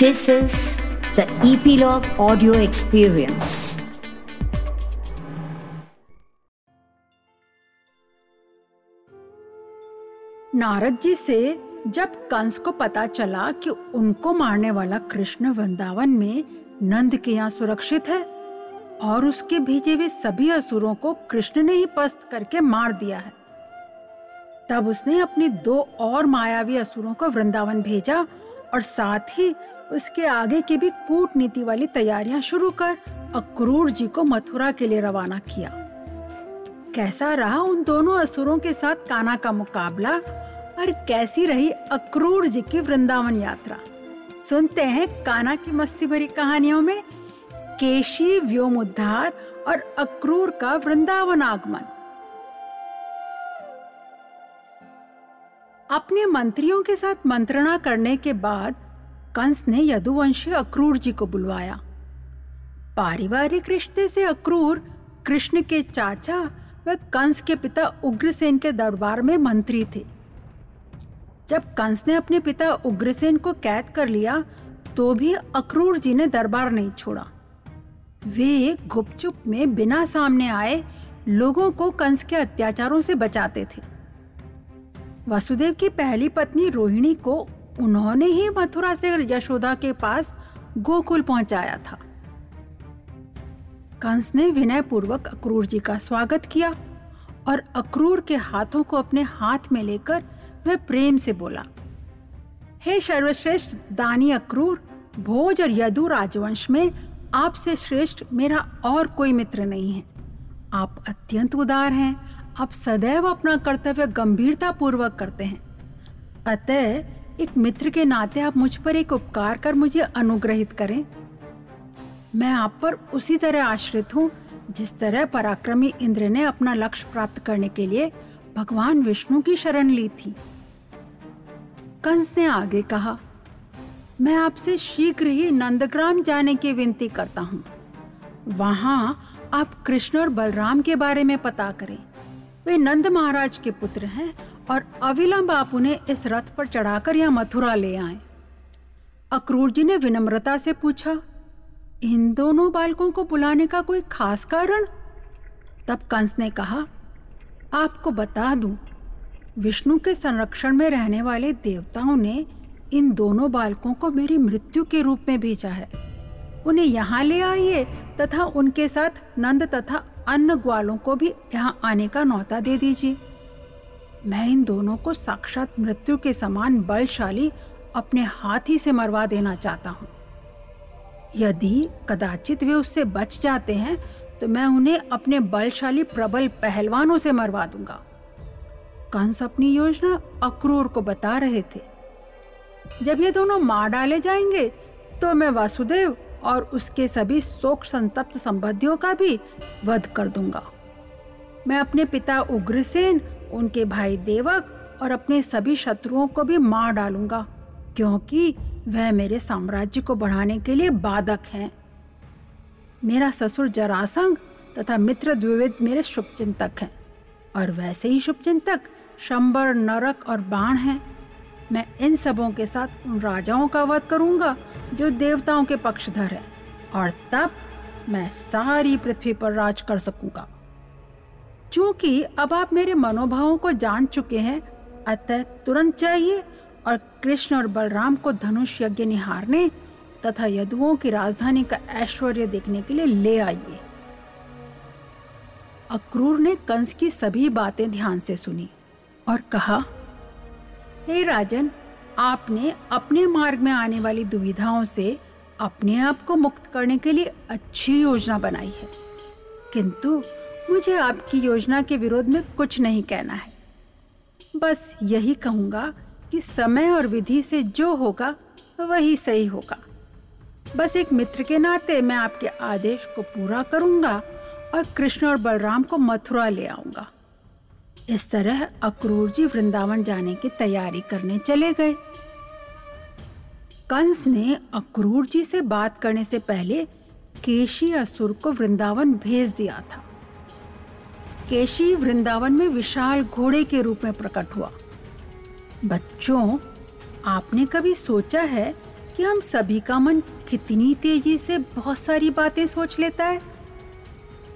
This is the Epilogue Audio Experience. Narad ji से जब कंस को पता चला कि उनको मारने वाला कृष्ण वृंदावन में नंद के यहाँ सुरक्षित है और उसके भेजे हुए सभी असुरों को कृष्ण ने ही पस्त करके मार दिया है, तब उसने अपनी दो और मायावी असुरों को वृंदावन भेजा और साथ ही उसके आगे की भी कूटनीति वाली तैयारियाँ शुरू कर अक्रूर जी को मथुरा के लिए रवाना किया। कैसा रहा उन दोनों असुरों के साथ काना का मुकाबला और कैसी रही अक्रूर जी की वृंदावन यात्रा? सुनते हैं काना की मस्ती भरी कहानियों में केशी, व्योम उद्धार और अक्रूर का वृंदावन आगमन। अपने मंत्रियों के साथ मंत्रणा करने के बाद कंस ने यदुवंशी अक्रूर जी को बुलवाया। पारिवारिक रिश्ते से अक्रूर, कृष्ण के चाचा व कंस के पिता उग्रसेन के दरबार में मंत्री थे। जब कंस ने अपने पिता उग्रसेन को कैद कर लिया तो भी अक्रूर जी ने दरबार नहीं छोड़ा। वे गुपचुप में बिना सामने आए लोगों को कंस के अत्याचारों से बचाते थे। वसुदेव की पहली पत्नी रोहिणी को उन्होंने ही मथुरा से यशोदा के पास गोकुल पहुँचाया था। कंस ने विनय पूर्वक अक्रूर जी का स्वागत किया और अक्रूर के हाथों को अपने हाथ में लेकर वह प्रेम से बोला, हे सर्वश्रेष्ठ दानी अक्रूर, भोज और यदु राजवंश में आपसे श्रेष्ठ मेरा और कोई मित्र नहीं है। आप अत्यंत उदार हैं आप सदैव अपना कर्तव्य गंभीरता पूर्वक करते हैं। अतः, एक मित्र के नाते आप मुझ पर एक उपकार कर मुझे अनुग्रहित करें। मैं आप पर उसी तरह आश्रित हूँ, जिस तरह पराक्रमी इंद्र ने अपना लक्ष्य प्राप्त करने के लिए भगवान विष्णु की शरण ली थी। कंस ने आगे कहा, मैं आपसे शीघ्र ही नंदग्राम जाने की विनती करता हूँ। वहाँ आप कृष्ण और बलराम के बारे में पता करें। वे नंद महाराज के पुत्र हैं और अविलंब आप उन्हें इस रथ पर चढ़ाकर यहाँ मथुरा ले आए। अक्रूर जी ने विनम्रता से पूछा, इन दोनों बालकों को बुलाने का कोई खास कारण? तब कंस ने कहा, आपको बता दूँ, विष्णु के संरक्षण में रहने वाले देवताओं ने इन दोनों बालकों को मेरी मृत्यु के रूप में भेजा है। उन्हें यहाँ ले आइए तथा उनके साथ नंद तथा अन्य ग्वालों को भी यहाँ आने का नौता दे दीजिए। मैं इन दोनों को साक्षात मृत्यु के समान बलशाली अपने हाथ ही से मरवा देना चाहता हूँ। यदि कदाचित वे उससे बच जाते हैं तो मैं उन्हें अपने बलशाली प्रबल पहलवानों से मरवा दूँगा। कंस अपनी योजना अक्रूर को बता रहे थे। जब ये दोनों मार डाले जाएँगे तो मैं वासुदेव और उसके सभी शोक संतप्त संबंधियों का भी वध कर दूँगा। मैं अपने पिता उग्रसेन, उनके भाई देवक और अपने सभी शत्रुओं को भी मार डालूँगा, क्योंकि वह मेरे साम्राज्य को बढ़ाने के लिए बाधक हैं। मेरा ससुर जरासंग तथा मित्र द्विविद मेरे शुभचिंतक हैं, और वैसे ही शुभचिंतक शंबर, नरक और बाण हैं। मैं इन सबों के साथ उन राजाओं का वध करूँगा, जो देवताओं के पक्षधर है, और तब मैं सारी पृथ्वी पर राज कर सकूँगा। चूँकि अब आप मेरे मनोभावों को जान चुके हैं, अतः तुरंत चाहिए और कृष्ण और बलराम को धनुष यज्ञ निहारने तथा यदुओं की राजधानी का ऐश्वर्य देखने के लिए ले आइए। अक्रूर ने कंस की सभी बातें ध्यान से सुनी और कहा हे राजन, आपने अपने मार्ग में आने वाली दुविधाओं से अपने आप को मुक्त करने के लिए अच्छी योजना बनाई है। किंतु मुझे आपकी योजना के विरोध में कुछ नहीं कहना है। बस यही कहूँगा कि समय और विधि से जो होगा, वही सही होगा। बस एक मित्र के नाते मैं आपके आदेश को पूरा करूँगा और कृष्ण और बलराम को मथुरा ले आऊँगा। इस तरह अक्रूर जी वृंदावन जाने की तैयारी करने चले गए। कंस ने अक्रूर जी से बात करने से पहले केशी असुर को वृंदावन भेज दिया था। केशी वृंदावन में विशाल घोड़े के रूप में प्रकट हुआ। बच्चों, आपने कभी सोचा है कि हम सभी का मन कितनी तेज़ी से बहुत सारी बातें सोच लेता है?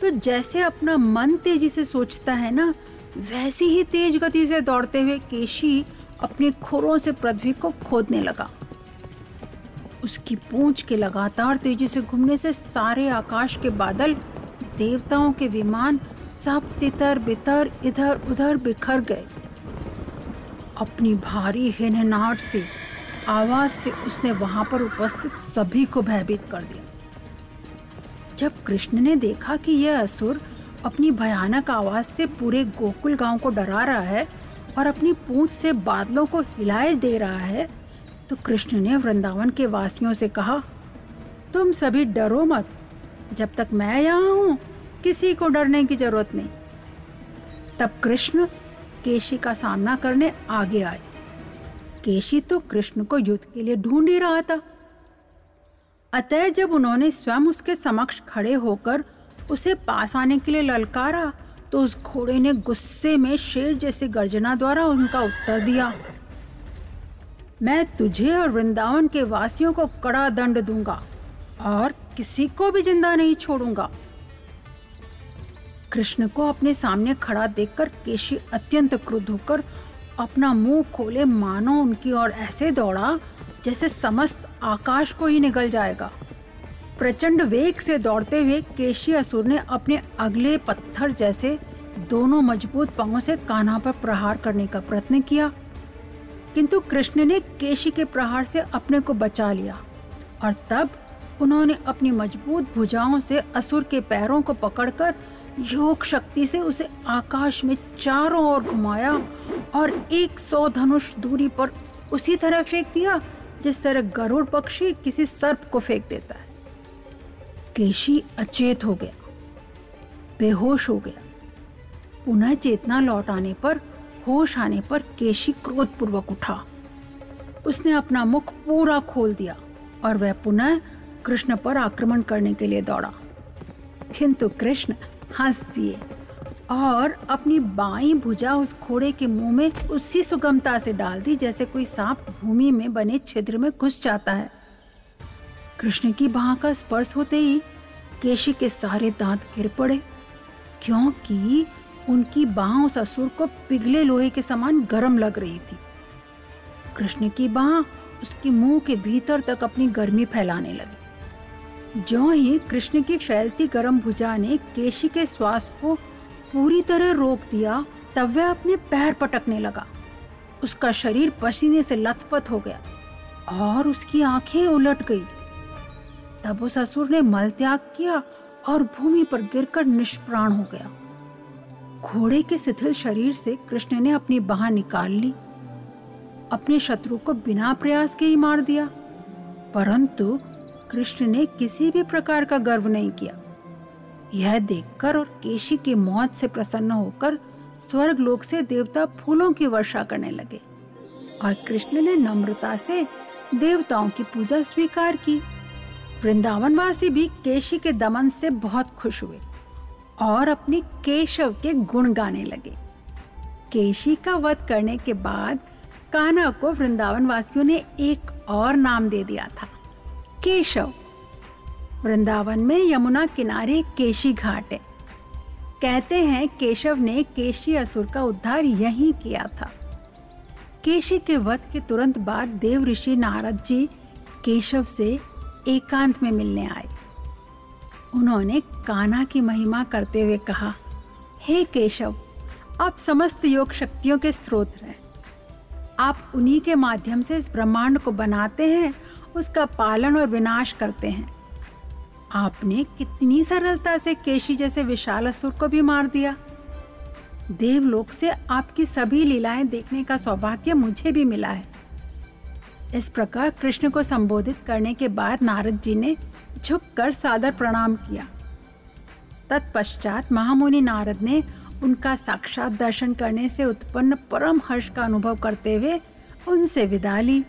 तो जैसे अपना मन तेज़ी से सोचता है ना वैसी ही तेज गति से दौड़ते हुए केशी अपने खुरों से पृथ्वी को खोदने लगा। उसकी पूंछ के लगातार तेज़ी से घूमने से सारे आकाश के बादल, देवताओं के विमान सब तितर बितर इधर उधर बिखर गए। अपनी भारी हिनहनाहट से, आवाज़ से उसने वहाँ पर उपस्थित सभी को भयभीत कर दिया। जब कृष्ण ने देखा कि यह असुर अपनी भयानक आवाज़ से पूरे गोकुल गाँव को डरा रहा है और अपनी पूंछ से बादलों को हिलाए दे रहा है तो कृष्ण ने वृंदावन के वासियों से कहा, तुम सभी डरो मत। जब तक मैं यहाँ हूँ, किसी को डरने की ज़रूरत नहीं। तब कृष्ण केशी का सामना करने आगे आए। केशी तो कृष्ण को युद्ध के लिए ढूंढ ही रहा था। अतः जब उन्होंने स्वयं उसके समक्ष खड़े होकर उसे पास आने के लिए ललकारा तो उस घोड़े ने गुस्से में शेर जैसे गर्जना द्वारा उनका उत्तर दिया। मैं तुझे और वृंदावन के वासियों को कड़ा दंड दूँगा और किसी को भी ज़िंदा नहीं छोड़ूँगा। कृष्ण को अपने सामने खड़ा देखकर केशी अत्यंत क्रुद्ध होकर अपना मुँह खोले, मानो उनकी ओर ऐसे दौड़ा जैसे समस्त आकाश को ही निगल जाएगा। प्रचंड वेग से दौड़ते हुए केशी असुर ने अपने अगले पत्थर जैसे दोनों मज़बूत पांवों से कान्हा पर प्रहार करने का प्रयत्न किया। किंतु कृष्ण ने केशी के प्रहार से अपने को बचा लिया और तब उन्होंने अपनी मज़बूत भुजाओं से असुर के पैरों को पकड़कर योग शक्ति से उसे आकाश में चारों ओर घुमाया और एक सौ धनुष दूरी पर उसी तरह फेंक दिया, जिस तरह गरुड़ पक्षी किसी सर्प को फेंक देता है। केशी अचेत हो गया, बेहोश हो गया। पुनः चेतना लौट आने पर, होश आने पर केशी क्रोधपूर्वक उठा। उसने अपना मुख पूरा खोल दिया और वह पुनः कृष्ण पर आक्रमण करने के लिए दौड़ा। किंतु कृष्ण हंस दिए और अपनी बाई भुजा उस घोड़े के मुँह में उसी सुगमता से डाल दी जैसे कोई सांप भूमि में बने छिद्र में घुस जाता है। कृष्ण की बाह का स्पर्श होते ही केशी के सारे दांत गिर पड़े, क्योंकि उनकी बाह उस असुर को पिघले लोहे के समान गर्म लग रही थी। कृष्ण की बाह उसके मुँह के भीतर तक अपनी गर्मी फैलाने लगी। जो ही कृष्ण की फैलती गर्म भुजा ने केशी के श्वास को पूरी तरह रोक दिया, तब वह अपने पैर पटकने लगा। उसका शरीर पसीने से लथपथ हो गया और उसकी आँखें उलट गई। तब उस असुर ने मल त्याग किया और भूमि पर गिरकर निष्प्राण हो गया। घोड़े के शिथिल शरीर से कृष्ण ने अपनी बाह निकाल ली। अपने शत्रु को बिना प्रयास के ही मार दिया। परंतु कृष्ण ने किसी भी प्रकार का गर्व नहीं किया। यह देखकर और केशी की मौत से प्रसन्न होकर स्वर्ग लोक से देवता फूलों की वर्षा करने लगे और कृष्ण ने नम्रता से देवताओं की पूजा स्वीकार की। वृंदावनवासी भी केशी के दमन से बहुत खुश हुए और अपनी केशव के गुण गाने लगे। केशी का वध करने के बाद कान्हा को वृंदावन वासियों ने एक और नाम दे दिया था, केशव। वृंदावन में यमुना किनारे केशी घाट है। कहते हैं केशव ने केशी असुर का उद्धार यहीं किया था। केशी के वध के तुरंत बाद देव ऋषि नारद जी केशव से एकांत में मिलने आए। उन्होंने कान्हा की महिमा करते हुए कहा, हे hey केशव, आप समस्त योग शक्तियों के स्रोत हैं। आप उन्हीं के माध्यम से इस ब्रह्मांड को बनाते हैं, उसका पालन और विनाश करते हैं। आपने कितनी सरलता से केशी जैसे विशाल असुर को भी मार दिया। देवलोक से आपकी सभी लीलाएँ देखने का सौभाग्य मुझे भी मिला है। इस प्रकार कृष्ण को संबोधित करने के बाद नारद जी ने झुककर सादर प्रणाम किया। तत्पश्चात महामुनि नारद ने उनका साक्षात दर्शन करने से उत्पन्न परम हर्ष का अनुभव करते हुए उनसे विदा ली।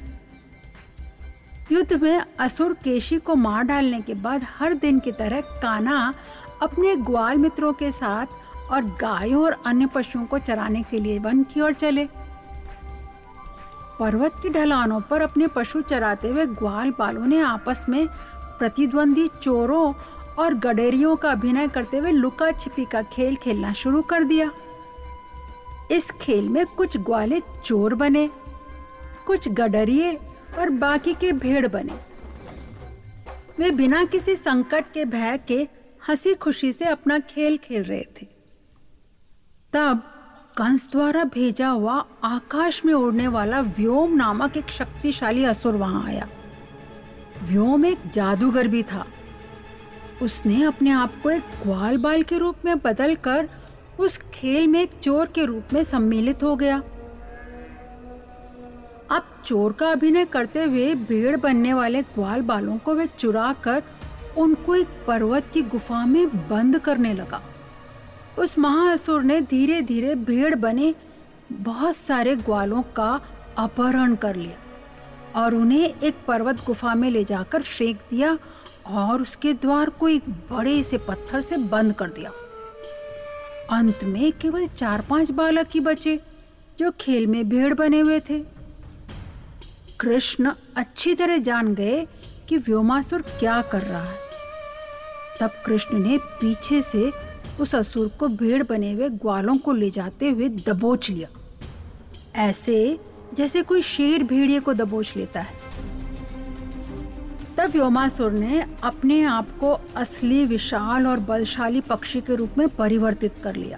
युद्ध में असुर केशी को मार डालने के बाद हर दिन की तरह काना अपने ग्वाल मित्रों के साथ और गायों और अन्य पशुओं को चराने के लिए वन की ओर चले। पर्वत की ढलानों पर अपने पशु चराते हुए ग्वाल बालों ने आपस में प्रतिद्वंदी चोरों और गडेरियों का अभिनय करते हुए लुका छिपी का खेल खेलना शुरू कर दिया। इस खेल में कुछ ग्वाले चोर बने, कुछ गडरिए और बाकी के भेड़ बने। वे बिना किसी संकट के, भय के, हँसी खुशी से अपना खेल खेल रहे थे। तब कंस द्वारा भेजा हुआ आकाश में उड़ने वाला व्योम नामक एक शक्तिशाली असुर वहाँ आया। व्योम एक जादूगर भी था। उसने अपने आप को एक ग्वाल बाल के रूप में बदलकर उस खेल में एक चोर के रूप में सम्मिलित हो गया। अब चोर का अभिनय करते हुए भीड़ बनने वाले ग्वाल बालों को वे चुरा कर उनको एक पर्वत की गुफा में बंद करने लगा। उस महाअसुर ने धीरे धीरे भीड़ बने बहुत सारे ग्वालों का अपहरण कर लिया और उन्हें एक पर्वत गुफा में ले जाकर फेंक दिया और उसके द्वार को एक बड़े से पत्थर से बंद कर दिया। अंत में केवल चार पाँच बालक ही बचे जो खेल में भेड़ बने हुए थे। कृष्ण अच्छी तरह जान गए कि व्योमासुर क्या कर रहा है। तब कृष्ण ने पीछे से उस असुर को भेड़ बने हुए ग्वालों को ले जाते हुए दबोच लिया। ऐसे जैसे कोई शेर भेड़िए को दबोच लेता है। तब व्योमासुर ने अपने आप को असली, विशाल और बलशाली पक्षी के रूप में परिवर्तित कर लिया।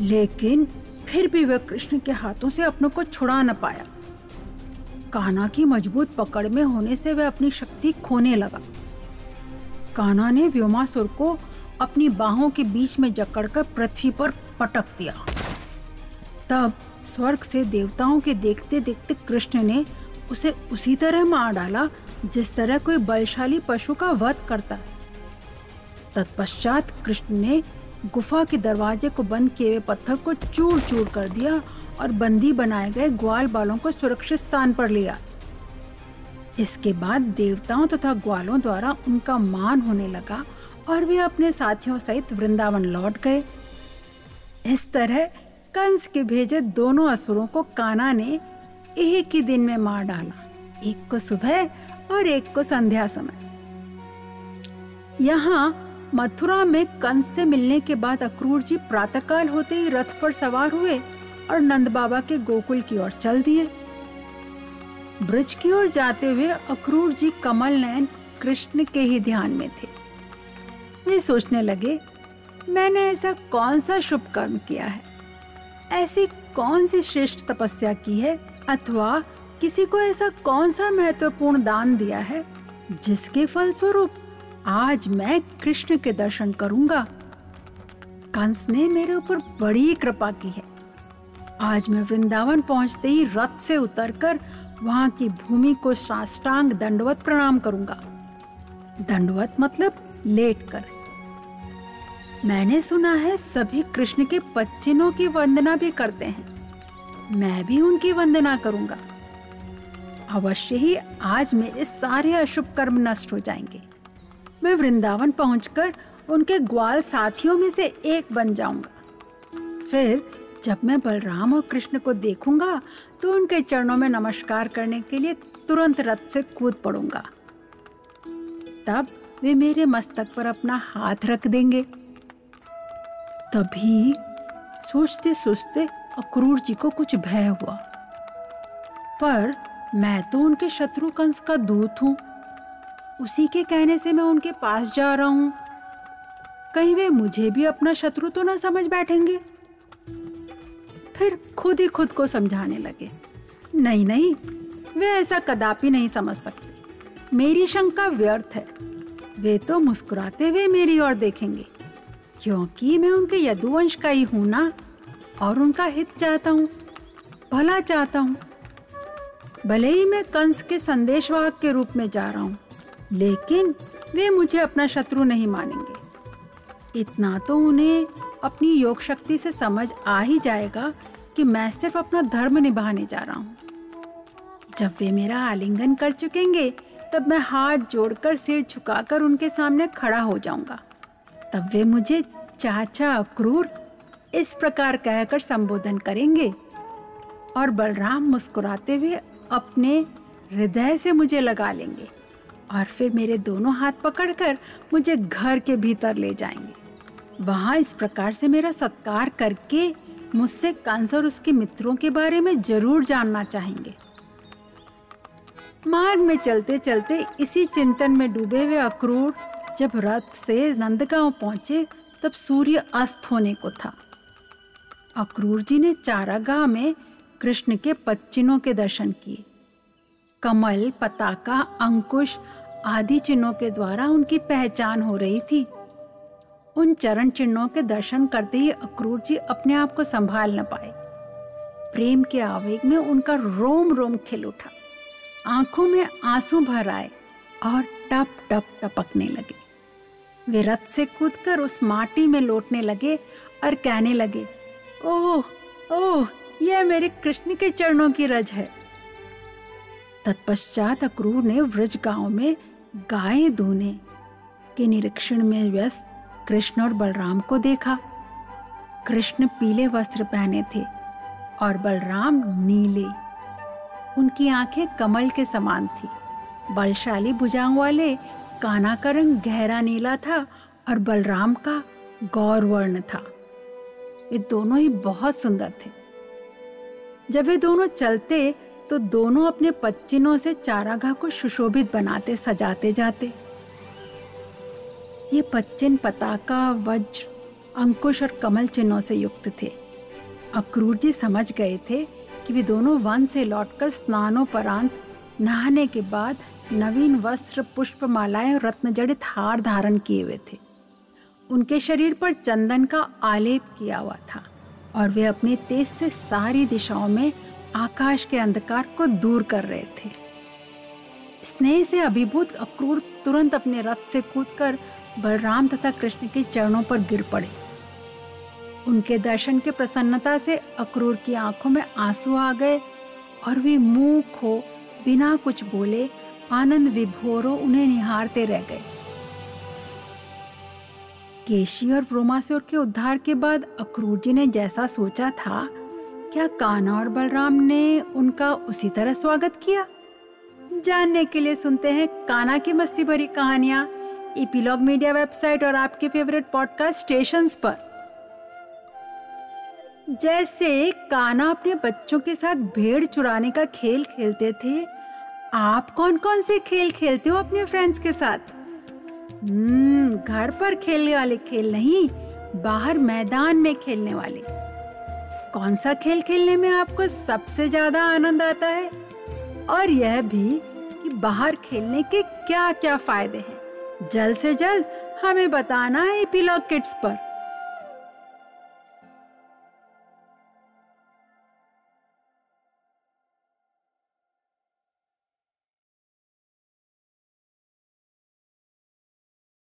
लेकिन फिर भी वह कृष्ण के हाथों से अपनों को छुड़ा न पाया। काना की मज़बूत पकड़ में होने से वह अपनी शक्ति खोने लगा। काना ने व्योमासुर को अपनी बाहों के बीच में जकड़कर पृथ्वी पर पटक दिया। तब स्वर्ग से देवताओं के देखते देखते कृष्ण ने उसे उसी तरह मार डाला, जिस तरह कोई बलशाली पशु का वध करता। है तत्पश्चात कृष्ण ने गुफा के दरवाजे को बंद किए हुए पत्थर को चूर चूर कर दिया और बंदी बनाए गए ग्वाल बालों को सुरक्षित स्थान पर लिया इसके बाद देवताओं तथा तो ग्वालों द्वारा उनका मान होने लगा और वे अपने साथियों सहित वृंदावन लौट गए। इस तरह कंस के भेजे दोनों असुरों को काना ने एक ही दिन में मार डाला, एक को सुबह और एक को संध्या समय। यहाँ मथुरा में कंस से मिलने के बाद अक्रूर जी प्रातःकाल होते ही रथ पर सवार हुए और नंद बाबा के गोकुल की ओर चल दिए। ब्रज की ओर जाते हुए अक्रूर जी कमल नयन कृष्ण के ही ध्यान में थे। वे सोचने लगे, मैंने ऐसा कौन सा शुभ कर्म किया है? ऐसी कौन सी श्रेष्ठ तपस्या की है अथवा किसी को ऐसा कौन सा महत्वपूर्ण दान दिया है जिसके फलस्वरूप आज मैं कृष्ण के दर्शन करूँगा? कंस ने मेरे ऊपर बड़ी कृपा की है। आज मैं वृंदावन पहुँचते ही रथ से उतरकर वहाँ की भूमि को साष्टांग दंडवत प्रणाम करूँगा। दंडवत मतलब लेट कर मैंने सुना है सभी कृष्ण के पच्चिनों की वंदना भी करते हैं। मैं भी उनकी वंदना करूँगा। अवश्य ही आज मेरे सारे अशुभ कर्म नष्ट हो जाएँगे। मैं वृंदावन पहुंचकर उनके ग्वाल साथियों में से एक बन जाऊँगा। फिर जब मैं बलराम और कृष्ण को देखूँगा तो उनके चरणों में नमस्कार करने के लिए तुरंत रथ से कूद पड़ूँगा। तब वे मेरे मस्तक पर अपना हाथ रख देंगे। तभी सोचते सोचते अक्रूर जी को कुछ भय हुआ। पर मैं तो उनके शत्रु कंस का दूत हूँ। उसी के कहने से मैं उनके पास जा रहा हूँ। कहीं वे मुझे भी अपना शत्रु तो ना समझ बैठेंगे। फिर खुद ही खुद को समझाने लगे। नहीं नहीं, वे ऐसा कदापि नहीं समझ सकते। मेरी शंका व्यर्थ है। वे तो मुस्कुराते हुए मेरी ओर देखेंगे। क्योंकि मैं उनके यदुवंश का ही हूँ ना, और उनका हित चाहता हूँ, भला चाहता हूँ। भले ही मैं कंस के संदेशवाहक के रूप में जा रहा हूँ, लेकिन वे मुझे अपना शत्रु नहीं मानेंगे। इतना तो उन्हें अपनी योग शक्ति से समझ आ ही जाएगा कि मैं सिर्फ़ अपना धर्म निभाने जा रहा हूँ। जब वे मेरा आलिंगन कर चुकेंगे, तब मैं हाथ जोड़कर सिर झुकाकर उनके सामने खड़ा हो जाऊँगा। तब वे मुझे चाचा अक्रूर इस प्रकार कहकर संबोधन करेंगे। और बलराम मुस्कुराते हुए अपने हृदय से मुझे लगा लेंगे और फिर मेरे दोनों हाथ पकड़कर मुझे घर के भीतर ले जाएँगे। वहाँ इस प्रकार से मेरा सत्कार करके मुझसे कंस और उसके मित्रों के बारे में ज़रूर जानना चाहेंगे। मार्ग में चलते चलते इसी चिंतन में डूबे हुए अक्रूर जब रथ से नंदगांव पहुँचे, तब सूर्य अस्त होने को था। अक्रूर जी ने चारागाह में कृष्ण के पच्चिनों के दर्शन किए। कमल, पताका, अंकुश आदि चिन्हों के द्वारा उनकी पहचान हो रही थी। उन चरण चिन्हों के दर्शन करते ही अक्रूर जी अपने आप को संभाल न पाए। प्रेम के आवेग में उनका रोम रोम खिल उठा। आँखों में आँसू भर आए और टप टप टपकने लगे। वे रथ से कूदकर उस माटी में लौटने लगे और कहने लगे, ओह ओह, यह मेरे कृष्ण के चरणों की रज है। तत्पश्चात अक्रूर ने व्रज गाँव में गाय धोने के निरीक्षण में व्यस्त कृष्ण और बलराम को देखा। कृष्ण पीले वस्त्र पहने थे और बलराम नीले। उनकी आँखें कमल के समान थी। बलशाली भुजाओं वाले काना का रंग गहरा नीला था और बलराम का गौर वर्ण था। वे दोनों ही बहुत सुंदर थे। जब वे दोनों चलते तो दोनों अपने पच्चिनों से चारागाह को सुशोभित बनाते, सजाते जाते। ये पच्चिन पताका, वज्र, अंकुश और कमल चिन्हों से युक्त थे। अक्रूर जी समझ गए थे कि वे दोनों वन से लौटकर स्नानोपरांत नहाने के बाद नवीन वस्त्र पुष्प मालाएँ और रत्न जड़ित हार धारण किए हुए थे। उनके शरीर पर चंदन का आलेप किया हुआ था और वे अपने तेज से सारी दिशाओं में आकाश के अंधकार को दूर कर रहे थे। स्नेह से अभिभूत अक्रूर तुरंत अपने रथ से कूदकर बलराम तथा कृष्ण के चरणों पर गिर पड़े। उनके दर्शन के प्रसन्नता से अक्रूर की आँखों में आँसू आ गए और वे मुँह खो बिना कुछ बोले आनंद विभोरो उन्हें निहारते रह गए। केशी और व्रोमासुर के उद्धार के बाद अक्रूर जी ने जैसा सोचा था, क्या काना और बलराम ने उनका उसी तरह स्वागत किया? जानने के लिए सुनते हैं काना की मस्ती भरी कहानियाँ, इपीलॉग मीडिया वेबसाइट और आपके फेवरेट पॉडकास्ट स्टेशंस पर। जैसे काना अपने बच्चों के साथ भेड़ चुराने का खेल खेलते थे आप कौन कौन से खेल खेलते हो अपने फ्रेंड्स के साथ? हम्म घर पर खेलने वाले खेल नहीं, बाहर मैदान में खेलने वाले। कौन सा खेल खेलने में आपको सबसे ज़्यादा आनंद आता है? और यह भी कि बाहर खेलने के क्या क्या फ़ायदे हैं। जल्द से जल्द हमें बताना है किट्स पर।